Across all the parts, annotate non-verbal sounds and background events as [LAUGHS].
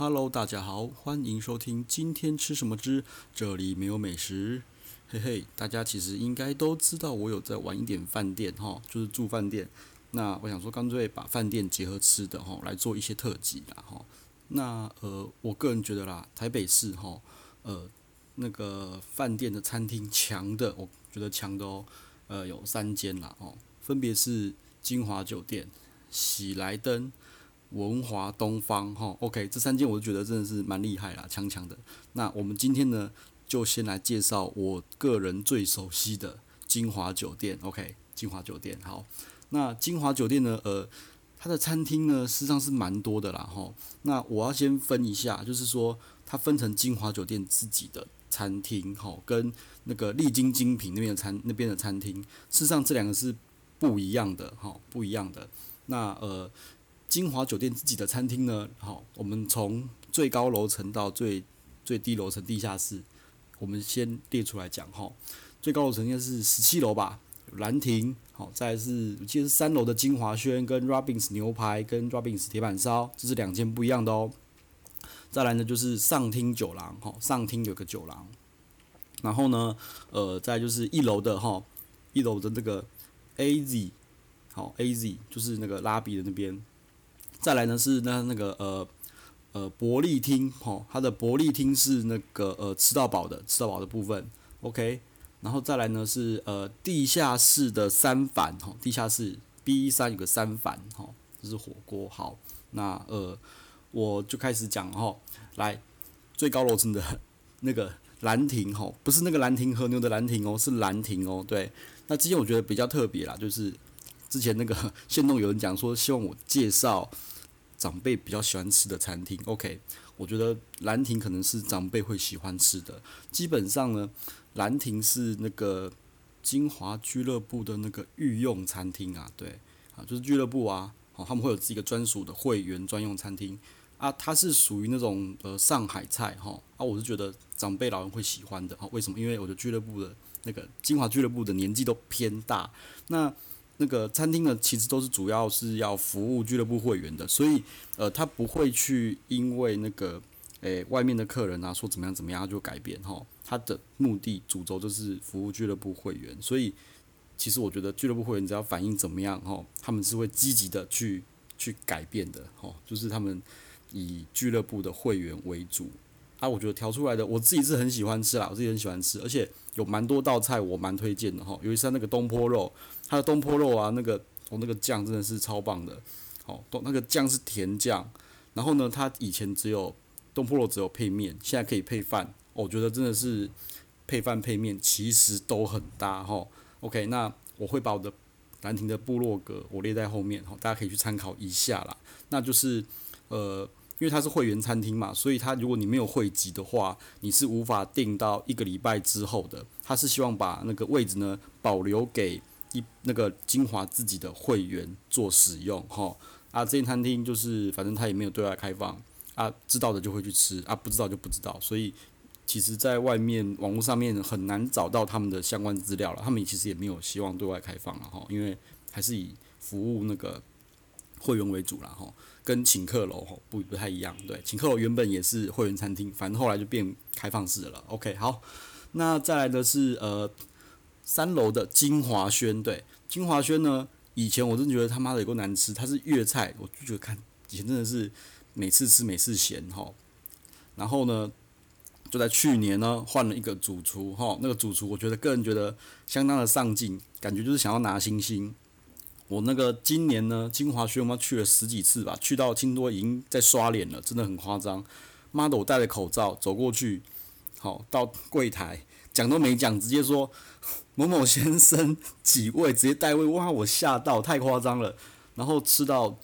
Hello，大家好，欢迎收听今天吃什么之这里没有美食，嘿嘿，大家其实应该都知道我有在玩一点饭店哈，就是住饭店。那我想说，干脆把饭店结合吃的哈来做一些特辑啦哈。那呃，我个人觉得啦，台北市哈呃那个饭店的餐厅强的，我觉得强的哦，呃有三间啦哦，分别是金华酒店、喜来登、文华东方哈，OK，这三间我都觉得真的是蛮厉害啦，强强的。那我们今天呢，就先来介绍我个人最熟悉的金华酒店，OK，金华酒店好。那金华酒店呢，呃，它的餐厅呢，事实上是蛮多的啦哈。那我要先分一下，就是说它分成金华酒店自己的餐厅哈，跟那个丽晶精品那边的餐那边的餐厅，事实上这两个是不一样的哈，不一样的。那呃。金华酒店自己的餐厅呢，好，我们从最高楼层到最最低楼层地下室，我们先列出来讲哈。最高楼层应该是十七楼吧，兰亭，好，再是我记得是三楼的金华轩跟 Robins 牛排跟 Robins 铁板烧，这是两间不一样的哦。再来呢就是上厅酒廊，哈，上厅有个酒廊，然后呢，呃，再就是一楼的哈，一楼的这个 AZ，好，AZ 就是那个拉比的那边。再来呢是那那个呃呃伯利厅吼，它的伯利厅是那个呃吃到饱的吃到饱的部分，OK，然后再来呢是呃地下室的三反吼，地下室 B 三有个三反吼，这是火锅好，那呃我就开始讲吼，来最高楼层的那个兰亭吼，不是那个兰亭和牛的兰亭哦，是兰亭哦，对，那之前我觉得比较特别啦，就是之前那个 [LAUGHS] 线动有人讲说希望我介绍。长辈比较喜欢吃的餐厅，OK，我觉得兰亭可能是长辈会喜欢吃的。基本上呢，兰亭是那个金华俱乐部的那个御用餐厅啊，对，啊，就是俱乐部啊，好，他们会有自己一个专属的会员专用餐厅啊，它是属于那种呃上海菜哈，啊，我是觉得长辈老人会喜欢的，哈，为什么？因为我的俱乐部的那个金华俱乐部的年纪都偏大，那。那个餐厅呢，其实都是主要是要服务俱乐部会员的，所以呃，他不会去因为那个诶、外面的客人啊说怎么样怎么样就改变哈，他的目的主轴就是服务俱乐部会员，所以其实我觉得俱乐部会员只要反应怎么样哈，他们是会积极的去去改变的哈，就是他们以俱乐部的会员为主。啊，我觉得调出来的我自己是很喜欢吃啦，我自己很喜欢吃，而且有蛮多道菜我蛮推荐的哈。尤其是那个东坡肉，它的东坡肉啊，那个、哦、那个酱真的是超棒的，好，东那个酱是甜酱，然后呢，它以前只有东坡肉只有配面，现在可以配饭，我觉得真的是配饭配面其实都很搭哈。OK，那我会把我的兰亭的部落格我列在后面哈，大家可以去参考一下啦。那就是呃。因为它是会员餐厅嘛，所以它如果你没有会籍的话，你是无法订到一个礼拜之后的。他是希望把那个位置呢保留给一那个金华自己的会员做使用，哈啊，这间餐厅就是反正他也没有对外开放啊，知道的就会去吃啊，不知道就不知道。所以其实，在外面网络上面很难找到他们的相关资料了。他们其实也没有希望对外开放了哈，因为还是以服务那个。会员为主啦，吼，跟请客楼吼不不太一样，对，请客楼原本也是会员餐厅，反正后来就变开放式了。OK，好，那再来的是呃三楼的金华轩，对，金华轩呢，以前我真的觉得他妈的有够难吃，它是粤菜，我就觉得看以前真的是每次吃每次嫌哈，然后呢，就在去年呢换了一个主厨哈，那个主厨我觉得个人觉得相当的上进，感觉就是想要拿星星。我那个今年呢，金华轩我们去了十几次吧，去到青多已经在刷脸了，真的很夸张。妈的，我戴着口罩走过去，好到柜台讲都没讲，直接说 [LAUGHS] 某某先生几位，直接带位，哇，我吓到，太夸张了。然后吃到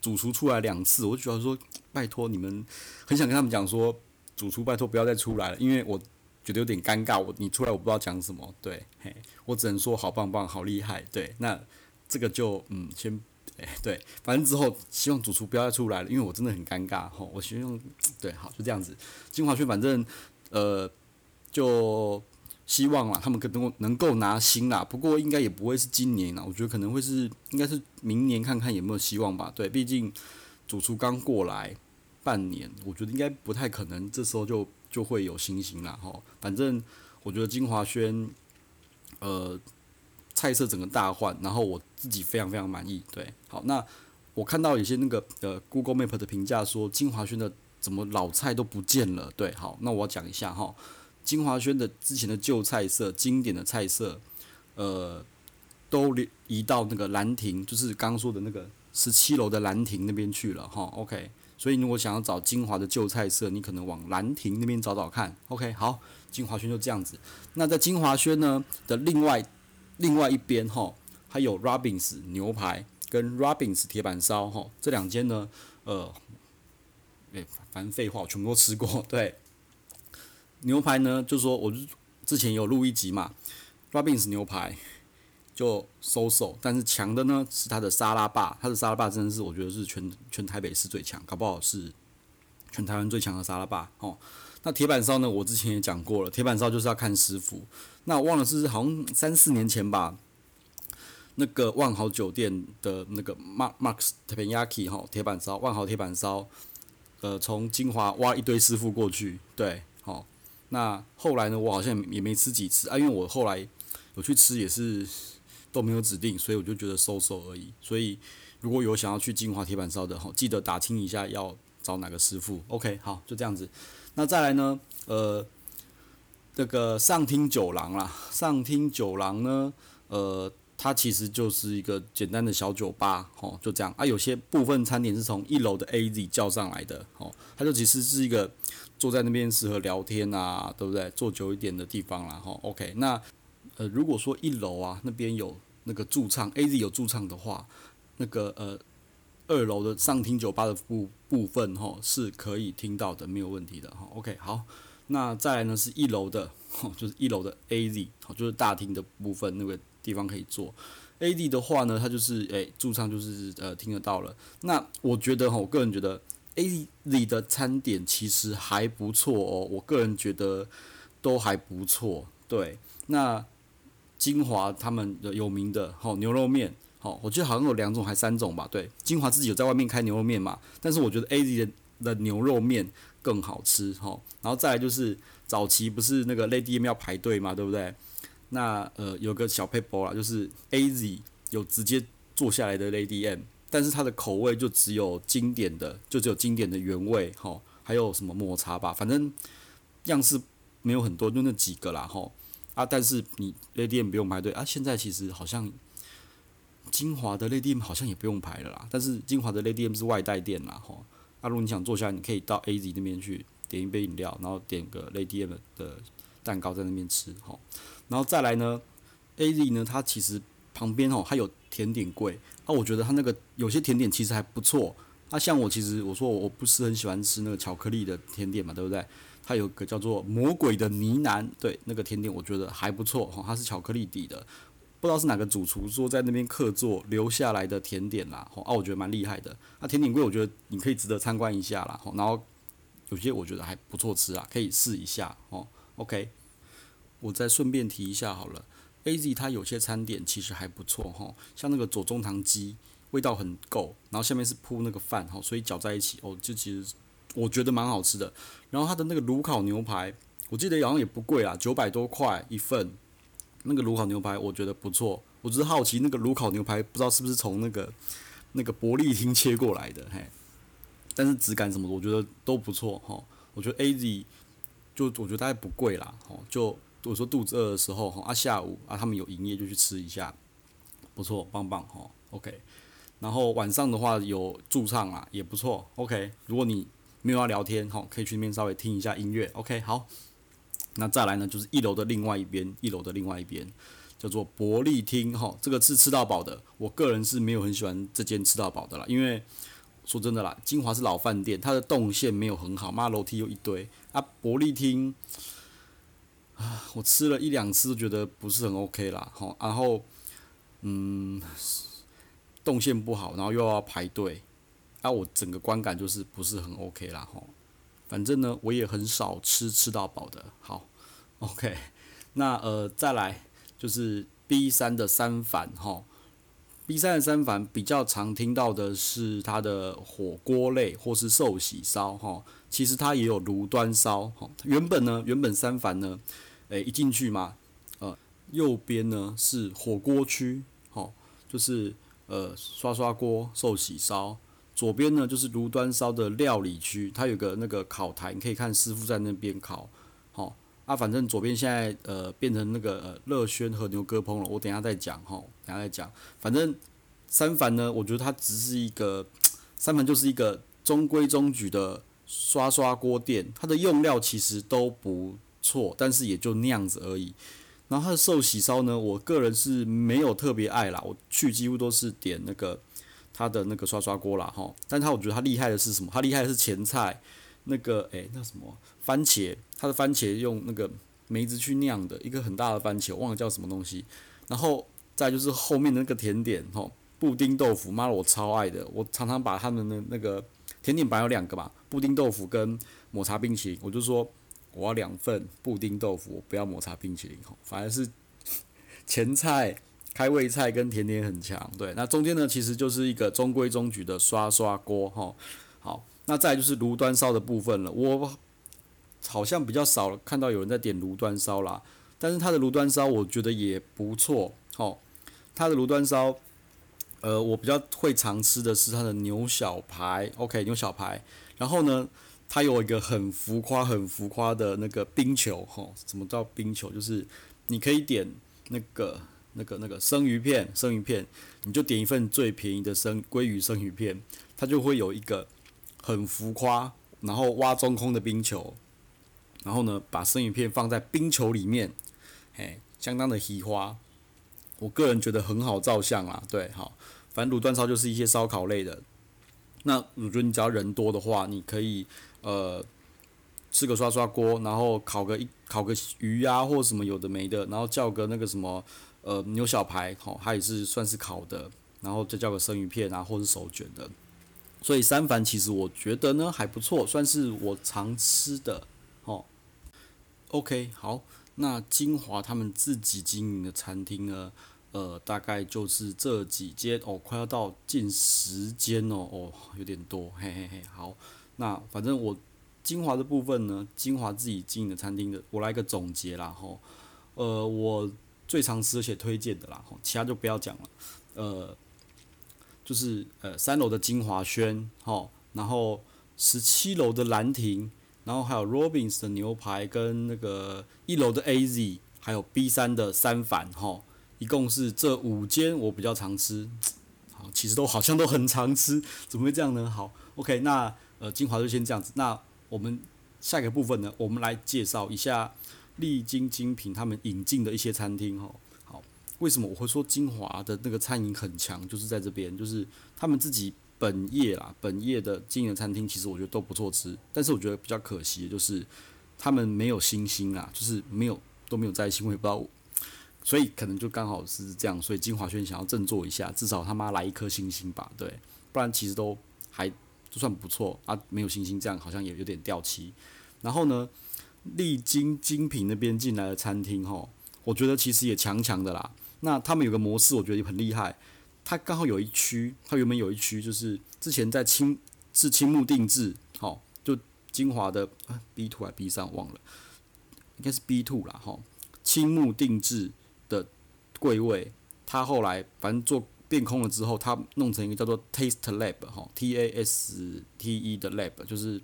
主厨出来两次，我就觉得说拜托你们，很想跟他们讲说，主厨拜托不要再出来了，因为我觉得有点尴尬，我你出来我不知道讲什么，对，嘿，我只能说好棒棒，好厉害，对，那。这个就嗯，先哎对，反正之后希望主厨不要再出来了，因为我真的很尴尬吼。我希望 [TSK] 对，好就这样子。金华轩反正呃，就希望啦，他们可能能够拿星啦。不过应该也不会是今年啦，我觉得可能会是应该是明年看看有没有希望吧。对，毕竟主厨刚过来，半年，我觉得应该不太可能，这时候就就会有星星了哈。反正我觉得金华轩，呃，菜色整个大换，然后我自己非常非常满意。对，好，那我看到有些那个呃 Google Map 的评价说金华轩的怎么老菜都不见了。对，好，那我要讲一下哈，金华轩的之前的旧菜色、经典的菜色，呃，都移到那个兰亭，就是刚刚说的那个。十七楼的兰亭那边去了哈，OK，所以如果想要找金华的旧菜色，你可能往兰亭那边找找看，OK，好，金华轩就这样子。那在金华轩呢的另外另外一边哈，还有 Robbins 牛排跟 Robbins 铁板烧哈，这两间呢，呃，哎，反正废话，我全部都吃过。[LAUGHS] 对，牛排呢，就是说我之前有录一集嘛，Robbins 牛排。就 so so，但是强的呢是它的沙拉霸，它的沙拉霸真的是我觉得是全全台北市最强，搞不好是全台湾最强的沙拉霸哦。那铁板烧呢，我之前也讲过了，铁板烧就是要看师傅。那忘了是好像三四年前吧，那个万豪酒店的那个 Mark Max Tepanyaki 哈铁板烧，万豪铁板烧，呃，从金华挖一堆师傅过去，对，好。那后来呢，我好像也没吃几次啊，因为我后来有去吃也是。都没有指定，所以我就觉得收收而已。所以如果有想要去金华铁板烧的，记得打听一下要找哪个师傅。OK，好，就这样子。那再来呢？呃，这个上厅酒廊啦，上厅酒廊呢，呃，它其实就是一个简单的小酒吧，吼，就这样啊。有些部分餐点是从一楼的 AZ 叫上来的，吼，它就其实是一个坐在那边适合聊天啊，对不对？坐久一点的地方啦，吼。OK，那。呃，如果说一楼啊那边有那个驻唱，AZ 有驻唱的话，那个呃二楼的上厅酒吧的部部分哈是可以听到的，没有问题的哈。OK，好，那再来呢是一楼的，[LAUGHS] 就是一楼的 AZ，好，就是大厅的部分那个地方可以坐。AZ 的话呢，它就是诶驻唱就是呃听得到了。那我觉得哈，我个人觉得 AZ 的餐点其实还不错哦，我个人觉得都还不错。对，那。金华他们的有名的吼牛肉面，哦我记得好像有两种还三种吧。对，金华自己有在外面开牛肉面嘛，但是我觉得 AZ 的的牛肉面更好吃吼。然后再来就是早期不是那个 Lady M 要排队嘛，对不对？那呃有个小撇步啦，就是 AZ 有直接坐下来的 Lady M，但是它的口味就只有经典的，就只有经典的原味吼，还有什么抹茶吧，反正样式没有很多，就那几个啦吼。啊，但是你 Lady M 不用排队啊。现在其实好像金华的 Lady M 好像也不用排了啦。但是金华的 Lady M 是外带店啦，吼。啊，如果你想坐下，你可以到 AZ 那边去点一杯饮料，然后点个 Lady M 的蛋糕在那边吃，吼。然后再来呢，AZ 呢，它其实旁边吼还有甜点柜啊。我觉得它那个有些甜点其实还不错。啊，像我其实我说我不是很喜欢吃那个巧克力的甜点嘛，对不对？它有个叫做魔鬼的呢喃，对，那个甜点我觉得还不错哈，它是巧克力底的，不知道是哪个主厨说在那边客座留下来的甜点啦，哦，啊，我觉得蛮厉害的。那甜点柜我觉得你可以值得参观一下啦，然后有些我觉得还不错吃啊，可以试一下哦。OK，我再顺便提一下好了，AZ 它有些餐点其实还不错哈，像那个左宗棠鸡味道很够，然后下面是铺那个饭哈，所以搅在一起哦，就其实。我觉得蛮好吃的，然后它的那个炉烤牛排，我记得好像也不贵啊，九百多块一份。那个炉烤牛排我觉得不错，我只是好奇那个炉烤牛排不知道是不是从那个那个伯利厅切过来的，嘿。但是质感什么的我觉得都不错哈。我觉得 AZ 就我觉得大概不贵啦，哈。就我说肚子饿的时候哈，啊下午啊他们有营业就去吃一下，不错，棒棒哈。OK，然后晚上的话有驻唱啊，也不错。OK，如果你没有要聊天，哈，可以去那边稍微听一下音乐，OK，好。那再来呢，就是一楼的另外一边，一楼的另外一边叫做伯利厅，哈，这个是吃到饱的。我个人是没有很喜欢这间吃到饱的啦，因为说真的啦，金华是老饭店，它的动线没有很好，妈楼梯又一堆啊。伯利厅啊，我吃了一两次都觉得不是很 OK 啦，哈，然后嗯，动线不好，然后又要排队。啊、我整个观感就是不是很 OK 啦吼，反正呢我也很少吃吃到饱的。好，OK，[LAUGHS] 那呃再来就是 B 三的三反吼，B 三的三凡比较常听到的是它的火锅类或是寿喜烧哈，其实它也有炉端烧哈。原本呢，原本三凡呢，诶一进去嘛，呃右边呢是火锅区，哈，就是呃刷刷锅寿喜烧，左边呢就是炉端烧的料理区，它有个那个烤台，你可以看师傅在那边烤，好啊，反正左边现在呃变成那个呃乐轩和牛哥烹了，我等下再讲哈。等下再讲，反正三凡呢，我觉得它只是一个 [TSK] 三凡就是一个中规中矩的刷刷锅店，它的用料其实都不错，但是也就那样子而已。然后它的寿喜烧呢，我个人是没有特别爱啦，我去几乎都是点那个他的那个刷刷锅啦哈。但他我觉得他厉害的是什么？他厉害的是前菜那个诶、那什么番茄，他的番茄用那个梅子去酿的一个很大的番茄，忘了叫什么东西，然后。再就是后面的那个甜点，吼，布丁豆腐，妈的，我超爱的。我常常把他们的那个甜点版有两个嘛，布丁豆腐跟抹茶冰淇淋，我就说我要两份布丁豆腐，不要抹茶冰淇淋，吼，反而是前菜、开胃菜跟甜点很强。对，那中间呢，其实就是一个中规中矩的刷刷锅，哈。好，那再就是炉端烧的部分了，我好像比较少看到有人在点炉端烧啦，但是它的炉端烧我觉得也不错。好，它的炉端烧，呃，我比较会常吃的是它的牛小排，OK，牛小排。然后呢，它有一个很浮夸、很浮夸的那个冰球，吼，什么叫冰球？就是你可以点那个、那个、那个生鱼片，生鱼片，你就点一份最便宜的生鲑鱼生鱼片，它就会有一个很浮夸，然后挖中空的冰球，然后呢，把生鱼片放在冰球里面，嘿，相当的稀花。我个人觉得很好照相啊，对，好，反正炉端烧就是一些烧烤类的。那我觉得你只要人多的话，你可以呃吃个刷刷锅，然后烤个一烤个鱼啊，或什么有的没的，然后叫个那个什么呃牛小排，好，它也是算是烤的，然后再叫个生鱼片啊，或是手卷的。所以三凡其实我觉得呢还不错，算是我常吃的。哦，OK，好，那金华他们自己经营的餐厅呢？呃，大概就是这几间哦，快要到近十间哦，哦，有点多，嘿嘿嘿。好，那反正我金华的部分呢，金华自己经营的餐厅的，我来个总结啦吼。呃，我最常吃而且推荐的啦，其他就不要讲了。呃，就是呃三楼的金华轩吼，然后十七楼的兰亭，然后还有 Robins 的牛排跟那个一楼的 AZ，还有 B 三的三反吼。一共是这五间我比较常吃，好，其实都好像都很常吃，[LAUGHS] 怎么会这样呢？好，OK，那呃，金华就先这样子。那我们下一个部分呢，我们来介绍一下丽晶精品他们引进的一些餐厅哈。好，为什么我会说金华的那个餐饮很强？就是在这边，就是他们自己本业啦，本业的经营餐厅，其实我觉得都不错吃。但是我觉得比较可惜的就是他们没有星星啊，就是没有都没有在星，我也不知道。所以可能就刚好是这样，所以金华轩想要振作一下，至少他妈来一颗星星吧，对，不然其实都还就算不错啊，没有星星这样好像也有点掉漆。然后呢，丽晶精品那边进来的餐厅吼，我觉得其实也强强的啦。那他们有个模式，我觉得也很厉害。他刚好有一区，他原本有一区就是之前在青是青木定制，吼，就晶华的 B two 还 B 三忘了，应该是 B two 啦，吼，青木定制。的柜位，他后来反正做变空了之后，他弄成一个叫做 Taste Lab 哈，T A S T E 的 Lab，就是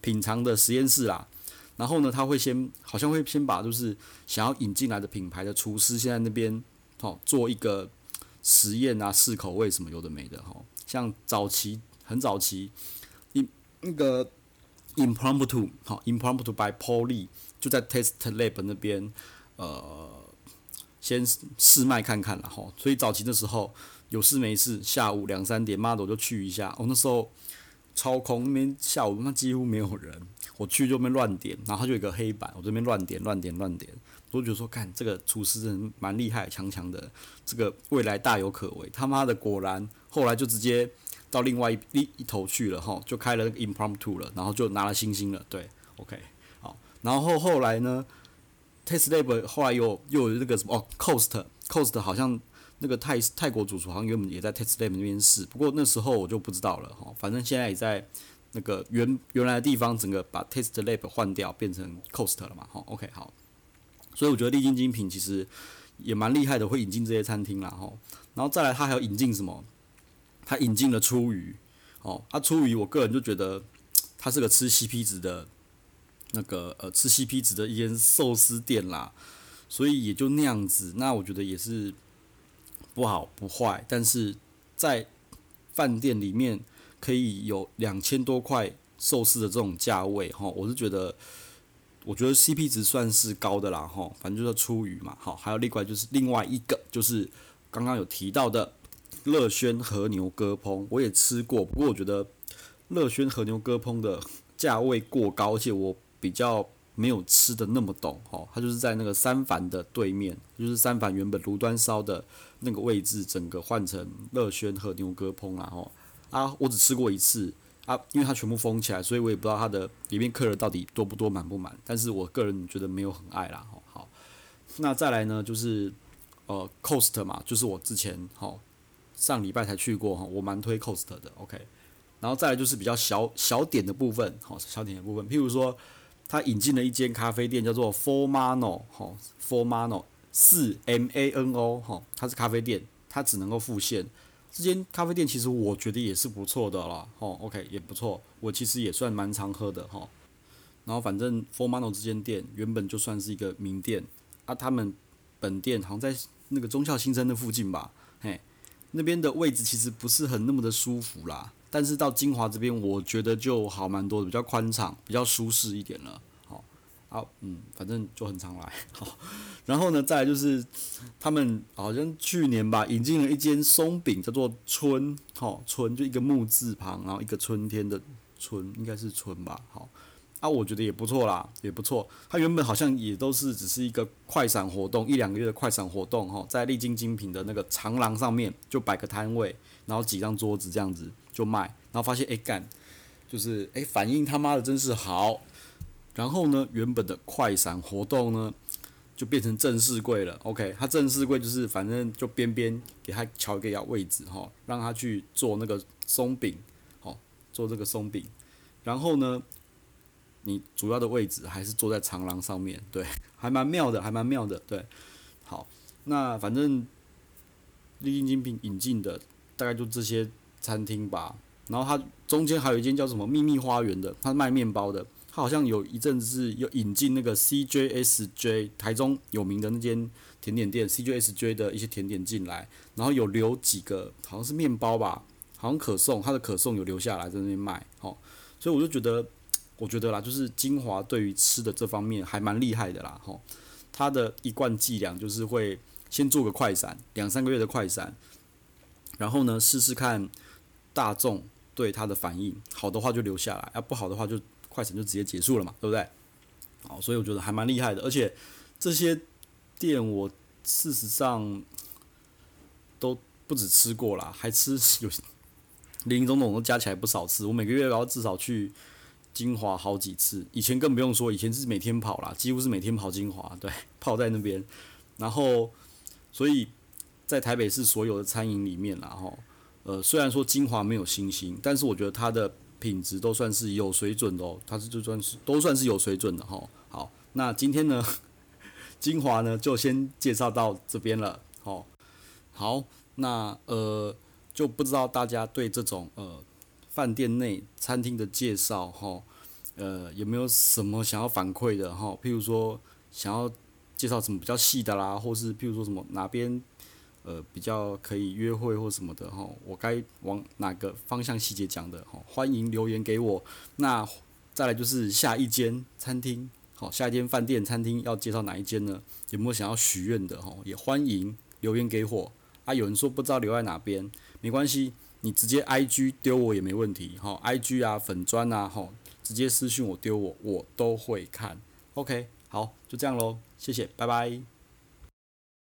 品尝的实验室啦。然后呢，他会先好像会先把就是想要引进来的品牌的厨师，先在那边哦做一个实验啊，试口味什么有的没的哈。像早期很早期，一那个 Impromptu 好 Impromptu by Paul Lee 就在 test Lab 那边呃。先试卖看看了哈，所以早期的时候有事没事，下午两三点，妈的我就去一下。哦、那时候超空，那边下午那几乎没有人，我去就边乱点，然后他就有一个黑板，我这边乱点乱点乱点，我就觉得说，看这个厨师真的蛮厉害，强强的，这个未来大有可为。他妈的果然，后来就直接到另外一一一头去了哈，就开了那个 Impromptu 了，然后就拿了星星了。对，OK，好，然后后来呢，Test Lab 后来又又有那个什么哦 costcoast 好像那个泰泰国主厨好像原本也在 Test Lab 那边试，不过那时候我就不知道了哈。反正现在也在那个原原来的地方，整个把 TasteLab 换掉，变成 Cost 了嘛。哈，OK 好。所以我觉得丽晶精品其实也蛮厉害的，会引进这些餐厅啦。哈。然后再来，他还要引进什么？他引进了初鱼。哦，他初鱼，我个人就觉得他是个吃 CP 值的，那个呃吃 CP 值的一间寿司店啦。所以也就那样子，那我觉得也是不好不坏，但是在饭店里面可以有两千多块寿司的这种价位，哈，我是觉得，我觉得 CP 值算是高的啦，哈，反正就是出鱼嘛，好，还有另外就是另外一个就是刚刚有提到的乐轩和牛割烹，我也吃过，不过我觉得乐轩和牛割烹的价位过高，而且我比较。没有吃的那么懂，哦，他就是在那个三凡的对面，就是三凡原本炉端烧的那个位置，整个换成乐轩和牛割烹啊，吼啊，我只吃过一次啊，因为它全部封起来，所以我也不知道它的里面客人到底多不多，满不满，但是我个人觉得没有很爱啦，吼，好，那再来呢，就是呃，Cost 嘛，就是我之前吼上礼拜才去过，哈，我蛮推 Cost 的，OK，然后再来就是比较小小点的部分，好，小点的部分，譬如说。他引进了一间咖啡店，叫做 Four Mano，吼，Four Mano，四 M A N O，吼，它是咖啡店，它只能够付现。这间咖啡店其实我觉得也是不错的啦，吼，OK 也不错，我其实也算蛮常喝的，吼。然后反正 Four Mano 这间店原本就算是一个名店，啊，他们本店好像在那个中校新生的附近吧，嘿，那边的位置其实不是很那么的舒服啦。但是到金华这边，我觉得就好蛮多的，比较宽敞，比较舒适一点了。好，嗯，反正就很常来。[LAUGHS] 好，然后呢，再就是他们好像去年吧，引进了一间松饼，叫做春，好，春就一个木字旁，然后一个春天的春，应该是春吧。好，啊，我觉得也不错啦，也不错。它原本好像也都是只是一个快闪活动，一两个月的快闪活动，哈，在丽晶精品的那个长廊上面就摆个摊位，然后几张桌子这样子。就卖，然后发现哎干，就是哎反应他妈的真是好，然后呢，原本的快闪活动呢，就变成正式柜了。OK，他正式柜就是反正就边边给他乔一个位置哈，让他去做那个松饼，好，做这个松饼，然后呢，你主要的位置还是坐在长廊上面，对，[LAUGHS] 还蛮妙的，还蛮妙的，对，好，那反正丽晶精品引进的大概就这些。餐厅吧，然后它中间还有一间叫什么秘密花园的，它卖面包的。它好像有一阵子有引进那个 CJSJ 台中有名的那间甜点店，CJSJ 的一些甜点进来，然后有留几个好像是面包吧，好像可颂，它的可颂有留下来在那边卖。好，所以我就觉得，我觉得啦，就是金华对于吃的这方面还蛮厉害的啦。吼，它的一贯伎俩就是会先做个快闪，两三个月的快闪，然后呢试试看。大众对他的反应好的话就留下来，啊不好的话就快闪就直接结束了嘛，对不对？好，所以我觉得还蛮厉害的，而且这些店我事实上都不止吃过啦，还吃 [LAUGHS] 有林林总总都加起来不少次。我每个月要至少去金华好几次，以前更不用说，以前是每天跑啦，几乎是每天跑金华，对，[LAUGHS] 泡在那边。然后，所以在台北市所有的餐饮里面啦，吼。呃，虽然说金华没有星星，但是我觉得它的品质都算是有水准的哦。它是就算是都算是有水准的哈。好，那今天呢，[LAUGHS] 金华呢就先介绍到这边了。好，好，那呃就不知道大家对这种呃饭店内餐厅的介绍哈，呃有没有什么想要反馈的哈？譬如说想要介绍什么比较细的啦，或是譬如说什么哪边。呃，比较可以约会或什么的哈，我该往哪个方向细节讲的哈，欢迎留言给我。那再来就是下一间餐厅，好，下一间饭店餐厅要介绍哪一间呢？有没有想要许愿的哈？也欢迎留言给我。啊，有人说不知道留在哪边，没关系，你直接 IG 丢我也没问题哈，IG 啊粉专啊哈，直接私信我丢我，我都会看。OK，好，就这样喽，谢谢，拜拜。